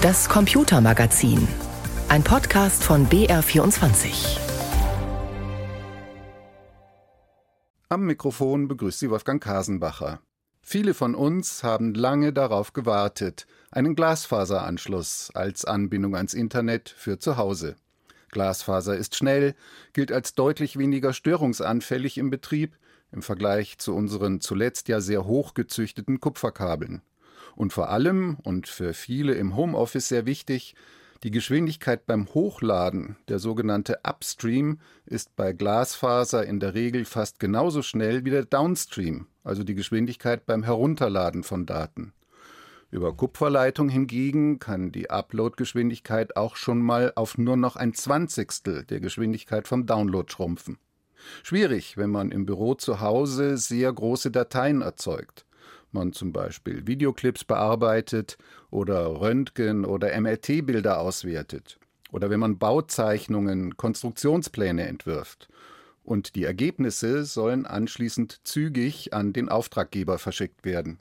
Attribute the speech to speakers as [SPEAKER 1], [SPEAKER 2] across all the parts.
[SPEAKER 1] Das Computermagazin. Ein Podcast von BR24.
[SPEAKER 2] Am Mikrofon begrüßt Sie Wolfgang Kasenbacher. Viele von uns haben lange darauf gewartet, einen Glasfaseranschluss als Anbindung ans Internet für zu Hause. Glasfaser ist schnell, gilt als deutlich weniger störungsanfällig im Betrieb im Vergleich zu unseren zuletzt ja sehr hoch gezüchteten Kupferkabeln. Und vor allem, und für viele im Homeoffice sehr wichtig, die Geschwindigkeit beim Hochladen, der sogenannte Upstream, ist bei Glasfaser in der Regel fast genauso schnell wie der Downstream, also die Geschwindigkeit beim Herunterladen von Daten. Über Kupferleitung hingegen kann die Upload-Geschwindigkeit auch schon mal auf nur noch ein Zwanzigstel der Geschwindigkeit vom Download schrumpfen. Schwierig, wenn man im Büro zu Hause sehr große Dateien erzeugt. Man zum Beispiel Videoclips bearbeitet oder Röntgen- oder MRT-Bilder auswertet. Oder wenn man Bauzeichnungen, Konstruktionspläne entwirft. Und die Ergebnisse sollen anschließend zügig an den Auftraggeber verschickt werden.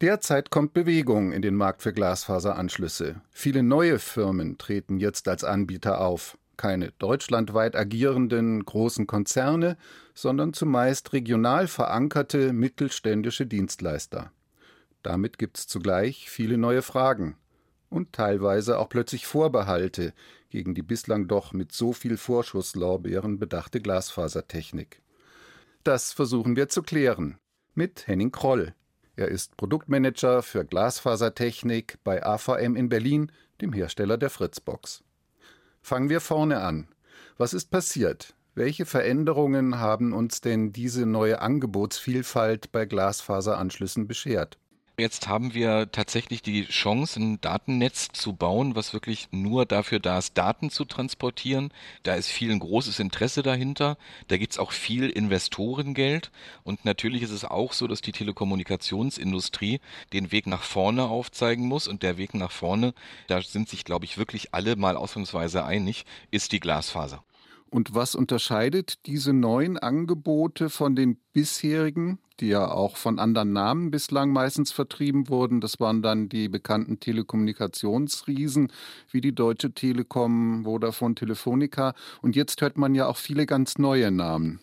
[SPEAKER 2] Derzeit kommt Bewegung in den Markt für Glasfaseranschlüsse. Viele neue Firmen treten jetzt als Anbieter auf keine deutschlandweit agierenden großen Konzerne, sondern zumeist regional verankerte mittelständische Dienstleister. Damit gibt es zugleich viele neue Fragen und teilweise auch plötzlich Vorbehalte gegen die bislang doch mit so viel Vorschusslorbeeren bedachte Glasfasertechnik. Das versuchen wir zu klären mit Henning Kroll. Er ist Produktmanager für Glasfasertechnik bei AVM in Berlin, dem Hersteller der Fritzbox. Fangen wir vorne an. Was ist passiert? Welche Veränderungen haben uns denn diese neue Angebotsvielfalt bei Glasfaseranschlüssen beschert?
[SPEAKER 3] Jetzt haben wir tatsächlich die Chance, ein Datennetz zu bauen, was wirklich nur dafür da ist, Daten zu transportieren. Da ist viel ein großes Interesse dahinter. Da gibt's auch viel Investorengeld. Und natürlich ist es auch so, dass die Telekommunikationsindustrie den Weg nach vorne aufzeigen muss. Und der Weg nach vorne, da sind sich, glaube ich, wirklich alle mal ausnahmsweise einig, ist die Glasfaser.
[SPEAKER 2] Und was unterscheidet diese neuen Angebote von den bisherigen, die ja auch von anderen Namen bislang meistens vertrieben wurden? Das waren dann die bekannten Telekommunikationsriesen wie die Deutsche Telekom, Vodafone, Telefonica. Und jetzt hört man ja auch viele ganz neue Namen.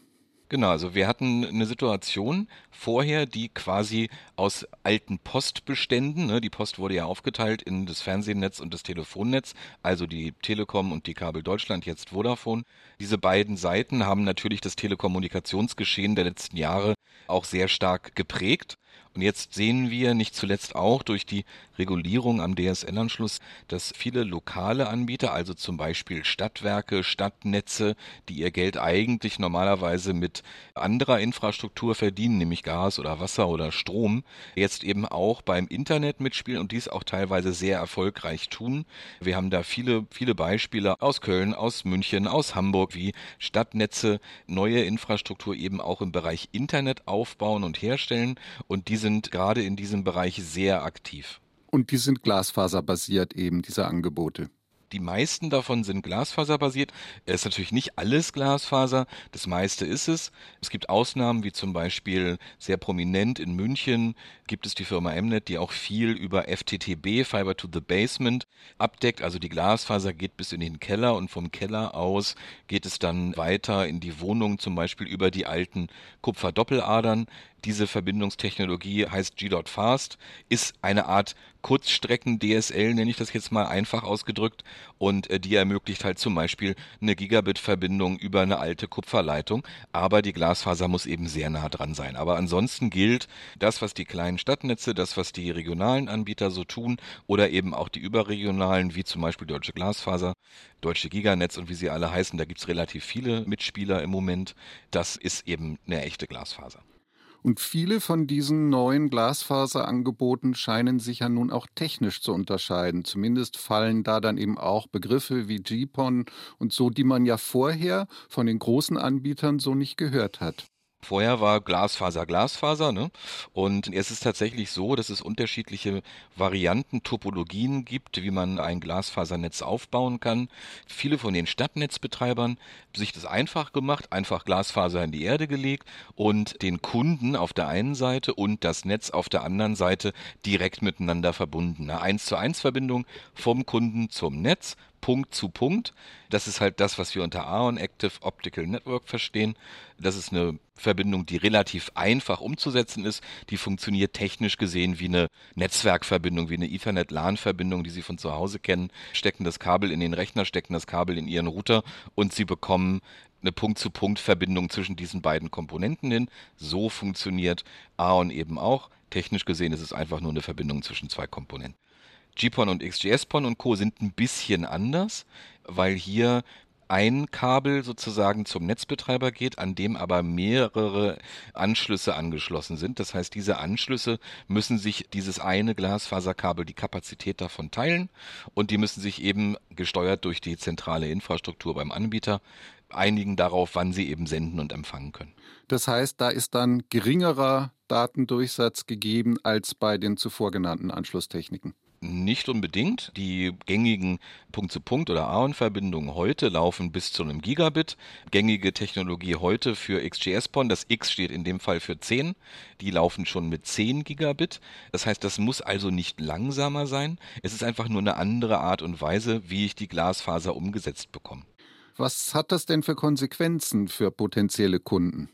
[SPEAKER 3] Genau, also wir hatten eine Situation vorher, die quasi aus alten Postbeständen, ne, die Post wurde ja aufgeteilt in das Fernsehnetz und das Telefonnetz, also die Telekom und die Kabel Deutschland, jetzt Vodafone. Diese beiden Seiten haben natürlich das Telekommunikationsgeschehen der letzten Jahre auch sehr stark geprägt. Und jetzt sehen wir nicht zuletzt auch durch die Regulierung am DSL-Anschluss, dass viele lokale Anbieter, also zum Beispiel Stadtwerke, Stadtnetze, die ihr Geld eigentlich normalerweise mit anderer Infrastruktur verdienen, nämlich Gas oder Wasser oder Strom, jetzt eben auch beim Internet mitspielen und dies auch teilweise sehr erfolgreich tun. Wir haben da viele, viele Beispiele aus Köln, aus München, aus Hamburg, wie Stadtnetze neue Infrastruktur eben auch im Bereich Internet aufbauen und herstellen und diese sind gerade in diesem Bereich sehr aktiv.
[SPEAKER 2] Und die sind glasfaserbasiert eben, diese Angebote.
[SPEAKER 3] Die meisten davon sind glasfaserbasiert. Es ist natürlich nicht alles Glasfaser, das meiste ist es. Es gibt Ausnahmen, wie zum Beispiel sehr prominent in München gibt es die Firma Mnet, die auch viel über FTTB, Fiber to the Basement, abdeckt. Also die Glasfaser geht bis in den Keller und vom Keller aus geht es dann weiter in die Wohnung, zum Beispiel über die alten Kupferdoppeladern. Diese Verbindungstechnologie heißt G.Fast, ist eine Art Kurzstrecken-DSL, nenne ich das jetzt mal einfach ausgedrückt, und äh, die ermöglicht halt zum Beispiel eine Gigabit-Verbindung über eine alte Kupferleitung, aber die Glasfaser muss eben sehr nah dran sein. Aber ansonsten gilt das, was die kleinen Stadtnetze, das, was die regionalen Anbieter so tun oder eben auch die überregionalen, wie zum Beispiel Deutsche Glasfaser, Deutsche Giganetz und wie sie alle heißen, da gibt's relativ viele Mitspieler im Moment. Das ist eben eine echte Glasfaser.
[SPEAKER 2] Und viele von diesen neuen Glasfaserangeboten scheinen sich ja nun auch technisch zu unterscheiden. Zumindest fallen da dann eben auch Begriffe wie GPON und so, die man ja vorher von den großen Anbietern so nicht gehört hat.
[SPEAKER 3] Vorher war Glasfaser Glasfaser, ne? Und es ist tatsächlich so, dass es unterschiedliche Varianten, Topologien gibt, wie man ein Glasfasernetz aufbauen kann. Viele von den Stadtnetzbetreibern sich das einfach gemacht, einfach Glasfaser in die Erde gelegt und den Kunden auf der einen Seite und das Netz auf der anderen Seite direkt miteinander verbunden. Eine 1 zu 1 Verbindung vom Kunden zum Netz Punkt zu Punkt. Das ist halt das, was wir unter AON Active Optical Network verstehen. Das ist eine Verbindung, die relativ einfach umzusetzen ist. Die funktioniert technisch gesehen wie eine Netzwerkverbindung, wie eine Ethernet-LAN-Verbindung, die Sie von zu Hause kennen. Stecken das Kabel in den Rechner, stecken das Kabel in Ihren Router und Sie bekommen eine Punkt-zu-Punkt-Verbindung zwischen diesen beiden Komponenten hin. So funktioniert AON eben auch. Technisch gesehen ist es einfach nur eine Verbindung zwischen zwei Komponenten. GPON und XGS-PON und Co. sind ein bisschen anders, weil hier ein Kabel sozusagen zum Netzbetreiber geht, an dem aber mehrere Anschlüsse angeschlossen sind. Das heißt, diese Anschlüsse müssen sich dieses eine Glasfaserkabel die Kapazität davon teilen und die müssen sich eben gesteuert durch die zentrale Infrastruktur beim Anbieter einigen darauf, wann sie eben senden und empfangen können.
[SPEAKER 2] Das heißt, da ist dann geringerer Datendurchsatz gegeben als bei den zuvor genannten Anschlusstechniken.
[SPEAKER 3] Nicht unbedingt. Die gängigen Punkt-zu-Punkt- oder AON-Verbindungen heute laufen bis zu einem Gigabit. Gängige Technologie heute für XGS-PON, das X steht in dem Fall für 10, die laufen schon mit 10 Gigabit. Das heißt, das muss also nicht langsamer sein. Es ist einfach nur eine andere Art und Weise, wie ich die Glasfaser umgesetzt bekomme.
[SPEAKER 2] Was hat das denn für Konsequenzen für potenzielle Kunden?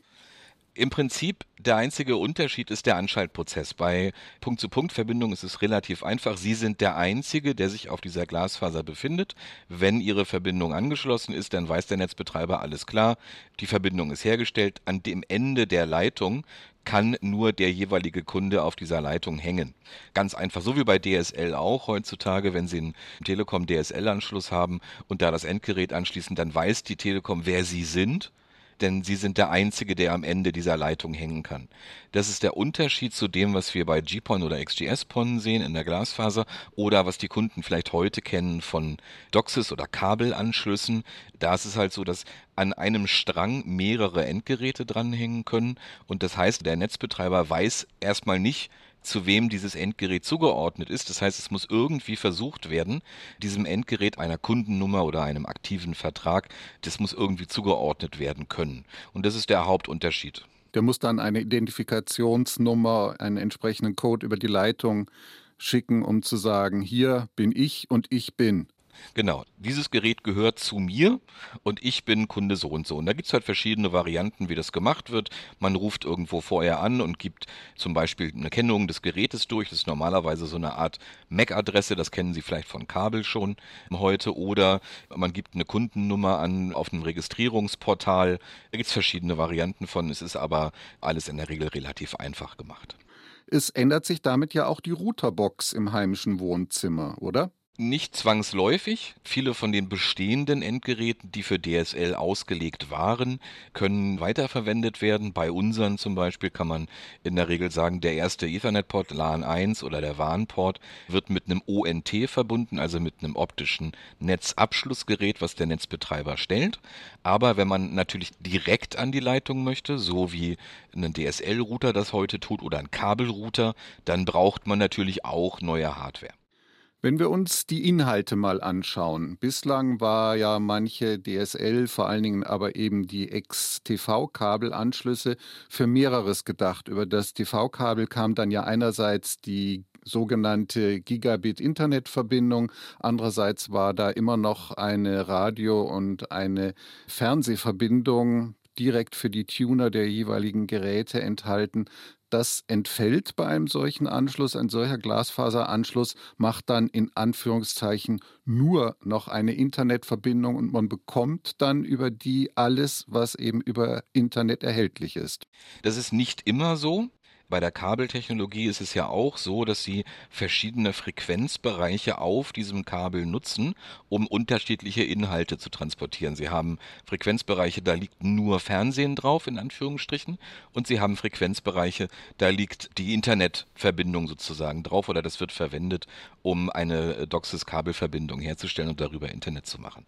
[SPEAKER 3] Im Prinzip der einzige Unterschied ist der Anschaltprozess. Bei Punkt-zu-Punkt-Verbindung ist es relativ einfach. Sie sind der Einzige, der sich auf dieser Glasfaser befindet. Wenn Ihre Verbindung angeschlossen ist, dann weiß der Netzbetreiber alles klar. Die Verbindung ist hergestellt. An dem Ende der Leitung kann nur der jeweilige Kunde auf dieser Leitung hängen. Ganz einfach, so wie bei DSL auch heutzutage, wenn Sie einen Telekom DSL-Anschluss haben und da das Endgerät anschließen, dann weiß die Telekom, wer Sie sind denn sie sind der Einzige, der am Ende dieser Leitung hängen kann. Das ist der Unterschied zu dem, was wir bei GPON oder XGS-PON sehen in der Glasfaser oder was die Kunden vielleicht heute kennen von DOCSIS oder Kabelanschlüssen. Da ist es halt so, dass an einem Strang mehrere Endgeräte dranhängen können und das heißt, der Netzbetreiber weiß erstmal nicht, zu wem dieses Endgerät zugeordnet ist. Das heißt, es muss irgendwie versucht werden, diesem Endgerät einer Kundennummer oder einem aktiven Vertrag, das muss irgendwie zugeordnet werden können. Und das ist der Hauptunterschied.
[SPEAKER 2] Der muss dann eine Identifikationsnummer, einen entsprechenden Code über die Leitung schicken, um zu sagen, hier bin ich und ich bin.
[SPEAKER 3] Genau, dieses Gerät gehört zu mir und ich bin Kunde so und so. Und da gibt es halt verschiedene Varianten, wie das gemacht wird. Man ruft irgendwo vorher an und gibt zum Beispiel eine Kennung des Gerätes durch. Das ist normalerweise so eine Art MAC-Adresse, das kennen Sie vielleicht von Kabel schon heute. Oder man gibt eine Kundennummer an auf einem Registrierungsportal. Da gibt es verschiedene Varianten von. Es ist aber alles in der Regel relativ einfach gemacht.
[SPEAKER 2] Es ändert sich damit ja auch die Routerbox im heimischen Wohnzimmer, oder?
[SPEAKER 3] Nicht zwangsläufig. Viele von den bestehenden Endgeräten, die für DSL ausgelegt waren, können weiterverwendet werden. Bei unseren zum Beispiel kann man in der Regel sagen, der erste Ethernet-Port LAN 1 oder der WAN-Port wird mit einem ONT verbunden, also mit einem optischen Netzabschlussgerät, was der Netzbetreiber stellt. Aber wenn man natürlich direkt an die Leitung möchte, so wie ein DSL-Router das heute tut oder ein Kabelrouter, dann braucht man natürlich auch neue Hardware.
[SPEAKER 2] Wenn wir uns die Inhalte mal anschauen, bislang war ja manche DSL, vor allen Dingen aber eben die Ex-TV-Kabelanschlüsse für mehreres gedacht. Über das TV-Kabel kam dann ja einerseits die sogenannte Gigabit-Internetverbindung. Andererseits war da immer noch eine Radio- und eine Fernsehverbindung direkt für die Tuner der jeweiligen Geräte enthalten. Das entfällt bei einem solchen Anschluss. Ein solcher Glasfaseranschluss macht dann in Anführungszeichen nur noch eine Internetverbindung und man bekommt dann über die alles, was eben über Internet erhältlich ist.
[SPEAKER 3] Das ist nicht immer so. Bei der Kabeltechnologie ist es ja auch so, dass sie verschiedene Frequenzbereiche auf diesem Kabel nutzen, um unterschiedliche Inhalte zu transportieren. Sie haben Frequenzbereiche, da liegt nur Fernsehen drauf, in Anführungsstrichen, und sie haben Frequenzbereiche, da liegt die Internetverbindung sozusagen drauf oder das wird verwendet, um eine DOCSIS-Kabelverbindung herzustellen und darüber Internet zu machen.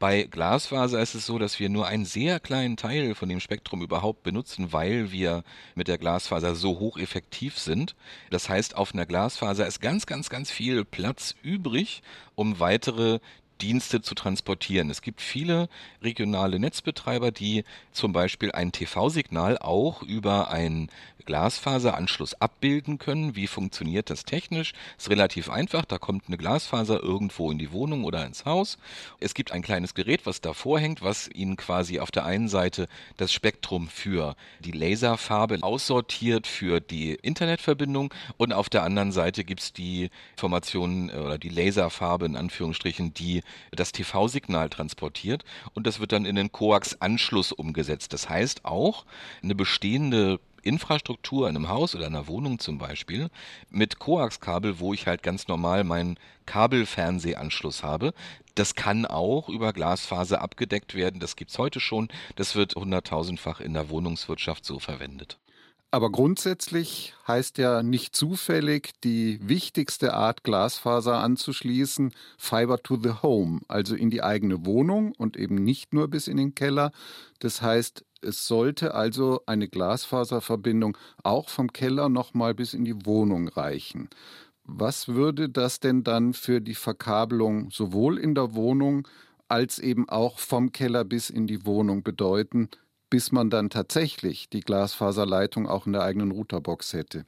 [SPEAKER 3] Bei Glasfaser ist es so, dass wir nur einen sehr kleinen Teil von dem Spektrum überhaupt benutzen, weil wir mit der Glasfaser so hocheffektiv sind. Das heißt, auf einer Glasfaser ist ganz, ganz, ganz viel Platz übrig, um weitere Dienste zu transportieren. Es gibt viele regionale Netzbetreiber, die zum Beispiel ein TV-Signal auch über ein Glasfaseranschluss abbilden können. Wie funktioniert das technisch? Ist relativ einfach. Da kommt eine Glasfaser irgendwo in die Wohnung oder ins Haus. Es gibt ein kleines Gerät, was davor hängt, was Ihnen quasi auf der einen Seite das Spektrum für die Laserfarbe aussortiert für die Internetverbindung und auf der anderen Seite gibt es die Informationen äh, oder die Laserfarbe in Anführungsstrichen, die das TV-Signal transportiert und das wird dann in den Coax-Anschluss umgesetzt. Das heißt auch, eine bestehende Infrastruktur in einem Haus oder einer Wohnung zum Beispiel mit Koaxkabel, wo ich halt ganz normal meinen Kabelfernsehanschluss habe. Das kann auch über Glasfaser abgedeckt werden. Das gibt es heute schon. Das wird hunderttausendfach in der Wohnungswirtschaft so verwendet.
[SPEAKER 2] Aber grundsätzlich heißt ja nicht zufällig die wichtigste Art Glasfaser anzuschließen, Fiber to the Home, also in die eigene Wohnung und eben nicht nur bis in den Keller. Das heißt, es sollte also eine Glasfaserverbindung auch vom Keller nochmal bis in die Wohnung reichen. Was würde das denn dann für die Verkabelung sowohl in der Wohnung als eben auch vom Keller bis in die Wohnung bedeuten, bis man dann tatsächlich die Glasfaserleitung auch in der eigenen Routerbox hätte.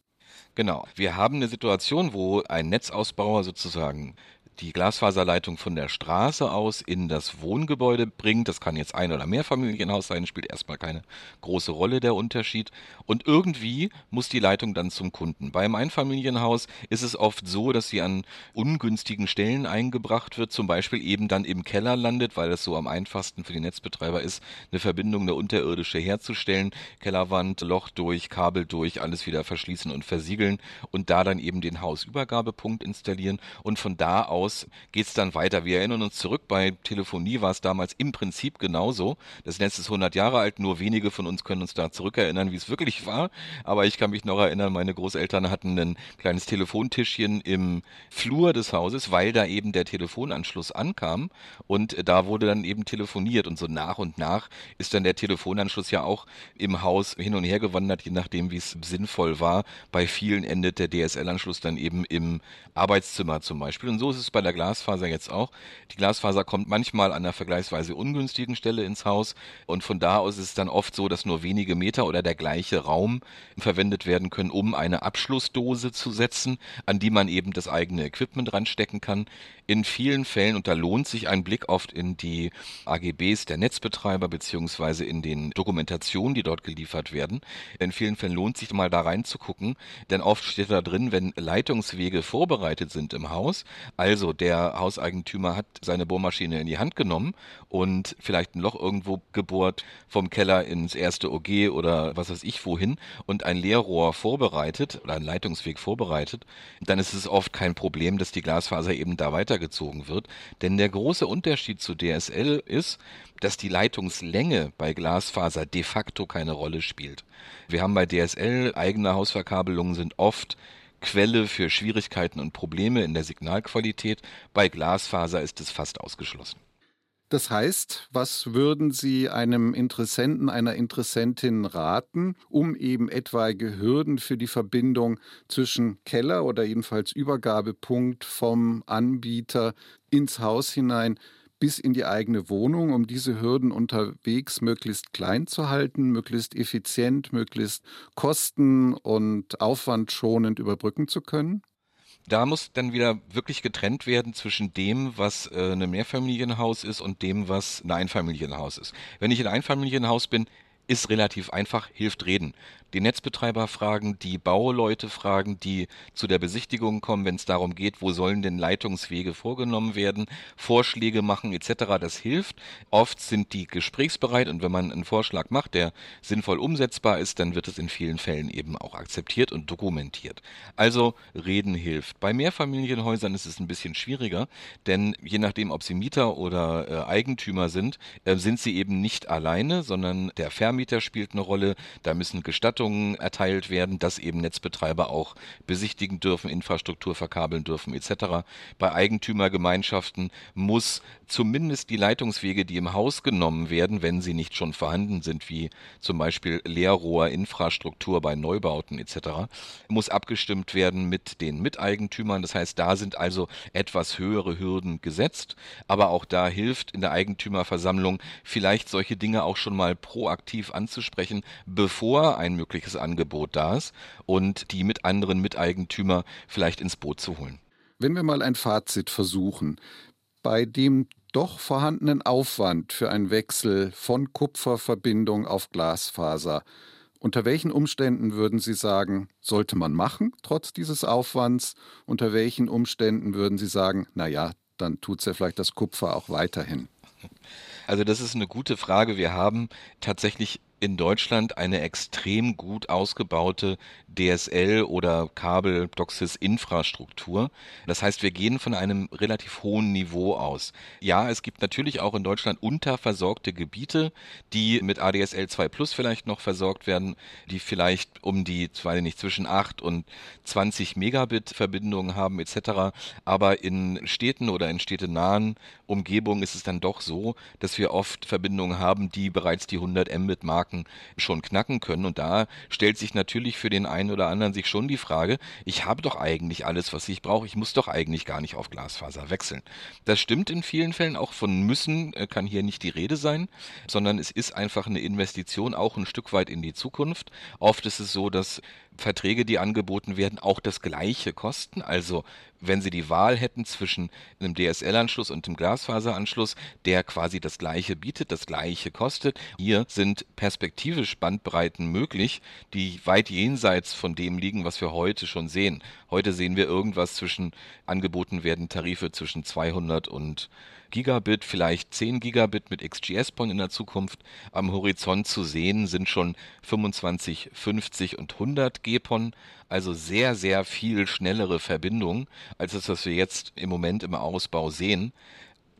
[SPEAKER 3] Genau. Wir haben eine Situation, wo ein Netzausbauer sozusagen die Glasfaserleitung von der Straße aus in das Wohngebäude bringt. Das kann jetzt ein oder mehr Familienhaus sein, spielt erstmal keine große Rolle der Unterschied. Und irgendwie muss die Leitung dann zum Kunden. Beim Einfamilienhaus ist es oft so, dass sie an ungünstigen Stellen eingebracht wird, zum Beispiel eben dann im Keller landet, weil es so am einfachsten für die Netzbetreiber ist, eine Verbindung, eine unterirdische herzustellen. Kellerwand, Loch durch, Kabel durch, alles wieder verschließen und versiegeln und da dann eben den Hausübergabepunkt installieren und von da aus aus geht es dann weiter. Wir erinnern uns zurück, bei Telefonie war es damals im Prinzip genauso. Das Netz ist 100 Jahre alt, nur wenige von uns können uns da zurückerinnern, wie es wirklich war. Aber ich kann mich noch erinnern, meine Großeltern hatten ein kleines Telefontischchen im Flur des Hauses, weil da eben der Telefonanschluss ankam und da wurde dann eben telefoniert und so nach und nach ist dann der Telefonanschluss ja auch im Haus hin und her gewandert, je nachdem, wie es sinnvoll war. Bei vielen endet der DSL-Anschluss dann eben im Arbeitszimmer zum Beispiel. Und so ist es bei der Glasfaser jetzt auch. Die Glasfaser kommt manchmal an einer vergleichsweise ungünstigen Stelle ins Haus und von da aus ist es dann oft so, dass nur wenige Meter oder der gleiche Raum verwendet werden können, um eine Abschlussdose zu setzen, an die man eben das eigene Equipment ranstecken kann. In vielen Fällen, und da lohnt sich ein Blick oft in die AGBs der Netzbetreiber beziehungsweise in den Dokumentationen, die dort geliefert werden, in vielen Fällen lohnt sich mal da reinzugucken, denn oft steht da drin, wenn Leitungswege vorbereitet sind im Haus, also der Hauseigentümer hat seine Bohrmaschine in die Hand genommen und vielleicht ein Loch irgendwo gebohrt vom Keller ins erste OG oder was weiß ich wohin und ein Leerrohr vorbereitet oder einen Leitungsweg vorbereitet, dann ist es oft kein Problem, dass die Glasfaser eben da weitergezogen wird. Denn der große Unterschied zu DSL ist, dass die Leitungslänge bei Glasfaser de facto keine Rolle spielt. Wir haben bei DSL eigene Hausverkabelungen sind oft Quelle für Schwierigkeiten und Probleme in der Signalqualität. Bei Glasfaser ist es fast ausgeschlossen.
[SPEAKER 2] Das heißt, was würden Sie einem Interessenten, einer Interessentin raten, um eben etwaige Hürden für die Verbindung zwischen Keller oder jedenfalls Übergabepunkt vom Anbieter ins Haus hinein bis in die eigene Wohnung, um diese Hürden unterwegs möglichst klein zu halten, möglichst effizient, möglichst kosten- und aufwandschonend überbrücken zu können?
[SPEAKER 3] Da muss dann wieder wirklich getrennt werden zwischen dem, was äh, ein Mehrfamilienhaus ist und dem, was ein Einfamilienhaus ist. Wenn ich ein Einfamilienhaus bin, ist relativ einfach, hilft reden. Die Netzbetreiber fragen, die Bauleute fragen, die zu der Besichtigung kommen, wenn es darum geht, wo sollen denn Leitungswege vorgenommen werden, Vorschläge machen etc. Das hilft. Oft sind die gesprächsbereit und wenn man einen Vorschlag macht, der sinnvoll umsetzbar ist, dann wird es in vielen Fällen eben auch akzeptiert und dokumentiert. Also reden hilft. Bei Mehrfamilienhäusern ist es ein bisschen schwieriger, denn je nachdem, ob sie Mieter oder äh, Eigentümer sind, äh, sind sie eben nicht alleine, sondern der Vermieter spielt eine Rolle. Da müssen Gestattungen erteilt werden, dass eben Netzbetreiber auch besichtigen dürfen, Infrastruktur verkabeln dürfen etc. Bei Eigentümergemeinschaften muss zumindest die Leitungswege, die im Haus genommen werden, wenn sie nicht schon vorhanden sind, wie zum Beispiel Leerrohr, Infrastruktur bei Neubauten etc., muss abgestimmt werden mit den Miteigentümern. Das heißt, da sind also etwas höhere Hürden gesetzt, aber auch da hilft in der Eigentümerversammlung vielleicht solche Dinge auch schon mal proaktiv anzusprechen, bevor ein mögliches Angebot da ist und die mit anderen Miteigentümer vielleicht ins Boot zu holen.
[SPEAKER 2] Wenn wir mal ein Fazit versuchen, bei dem doch vorhandenen Aufwand für einen Wechsel von Kupferverbindung auf Glasfaser, unter welchen Umständen würden Sie sagen, sollte man machen, trotz dieses Aufwands? Unter welchen Umständen würden Sie sagen, naja, dann tut es ja vielleicht das Kupfer auch weiterhin?
[SPEAKER 3] Also das ist eine gute Frage. Wir haben tatsächlich in Deutschland eine extrem gut ausgebaute DSL oder Kabel-DOCSIS-Infrastruktur. Das heißt, wir gehen von einem relativ hohen Niveau aus. Ja, es gibt natürlich auch in Deutschland unterversorgte Gebiete, die mit ADSL 2 Plus vielleicht noch versorgt werden, die vielleicht um die, weiß ich nicht, zwischen 8 und 20 Megabit Verbindungen haben etc. Aber in Städten oder in städtenahen Umgebungen ist es dann doch so, dass wir oft Verbindungen haben, die bereits die 100 Mbit Marken Marken schon knacken können. Und da stellt sich natürlich für den einen oder anderen sich schon die Frage, ich habe doch eigentlich alles, was ich brauche. Ich muss doch eigentlich gar nicht auf Glasfaser wechseln. Das stimmt in vielen Fällen auch von müssen äh, kann hier nicht die Rede sein, sondern es ist einfach eine Investition auch ein Stück weit in die Zukunft. Oft ist es so, dass Verträge, die angeboten werden, auch das gleiche kosten. Also wenn Sie die Wahl hätten zwischen einem DSL-Anschluss und einem Glasfaseranschluss, der quasi das gleiche bietet, das gleiche kostet. Hier sind perspektivisch Bandbreiten möglich, die weit jenseits von dem liegen, was wir heute schon sehen. Heute sehen wir irgendwas zwischen, angeboten werden Tarife zwischen 200 und Gigabit, vielleicht 10 Gigabit mit XGS-PON in der Zukunft. Am Horizont zu sehen sind schon 25, 50 und 100 GPON, also sehr, sehr viel schnellere Verbindungen als das, was wir jetzt im Moment im Ausbau sehen.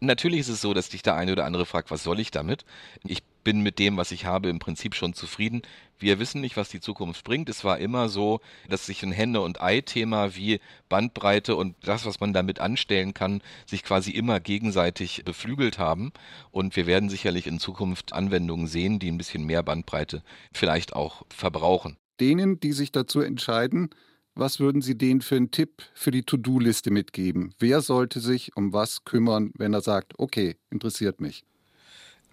[SPEAKER 3] Natürlich ist es so, dass dich der eine oder andere fragt, was soll ich damit? Ich bin mit dem, was ich habe, im Prinzip schon zufrieden. Wir wissen nicht, was die Zukunft bringt. Es war immer so, dass sich ein Henne- und Ei-Thema wie Bandbreite und das, was man damit anstellen kann, sich quasi immer gegenseitig beflügelt haben. Und wir werden sicherlich in Zukunft Anwendungen sehen, die ein bisschen mehr Bandbreite vielleicht auch verbrauchen.
[SPEAKER 2] Denen, die sich dazu entscheiden, was würden Sie denen für einen Tipp für die To-Do-Liste mitgeben? Wer sollte sich um was kümmern, wenn er sagt, okay, interessiert mich?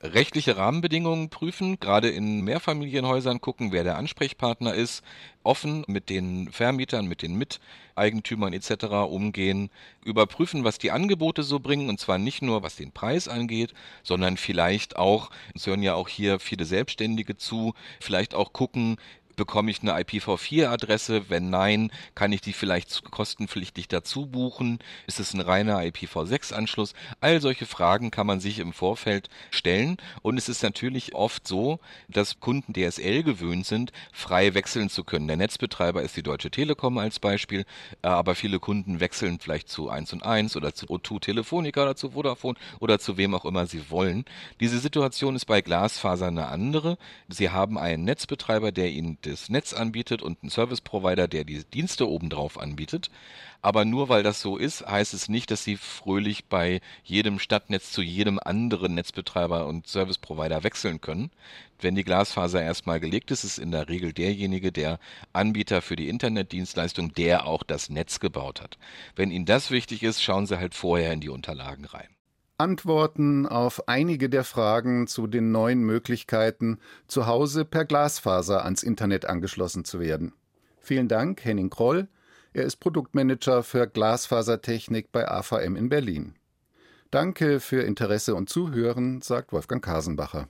[SPEAKER 3] rechtliche Rahmenbedingungen prüfen, gerade in Mehrfamilienhäusern gucken, wer der Ansprechpartner ist, offen mit den Vermietern, mit den Miteigentümern etc. umgehen, überprüfen, was die Angebote so bringen und zwar nicht nur was den Preis angeht, sondern vielleicht auch, es hören ja auch hier viele Selbstständige zu, vielleicht auch gucken, bekomme ich eine IPv4-Adresse? Wenn nein, kann ich die vielleicht kostenpflichtig dazu buchen? Ist es ein reiner IPv6-Anschluss? All solche Fragen kann man sich im Vorfeld stellen. Und es ist natürlich oft so, dass Kunden DSL gewöhnt sind, frei wechseln zu können. Der Netzbetreiber ist die Deutsche Telekom als Beispiel, äh, aber viele Kunden wechseln vielleicht zu 1 und 1 oder zu O2 Telefonica oder zu Vodafone oder zu wem auch immer sie wollen. Diese Situation ist bei Glasfaser eine andere. Sie haben einen Netzbetreiber, der ihnen das Netz anbietet und ein Service Provider, der die Dienste obendrauf anbietet. Aber nur weil das so ist, heißt es nicht, dass Sie fröhlich bei jedem Stadtnetz zu jedem anderen Netzbetreiber und Service Provider wechseln können. Wenn die Glasfaser erstmal gelegt ist, ist in der Regel derjenige der Anbieter für die Internetdienstleistung, der auch das Netz gebaut hat. Wenn Ihnen das wichtig ist, schauen Sie halt vorher in die Unterlagen rein.
[SPEAKER 2] Antworten auf einige der Fragen zu den neuen Möglichkeiten, zu Hause per Glasfaser ans Internet angeschlossen zu werden. Vielen Dank, Henning Kroll. Er ist Produktmanager für Glasfasertechnik bei AVM in Berlin. Danke für Interesse und Zuhören, sagt Wolfgang Kasenbacher.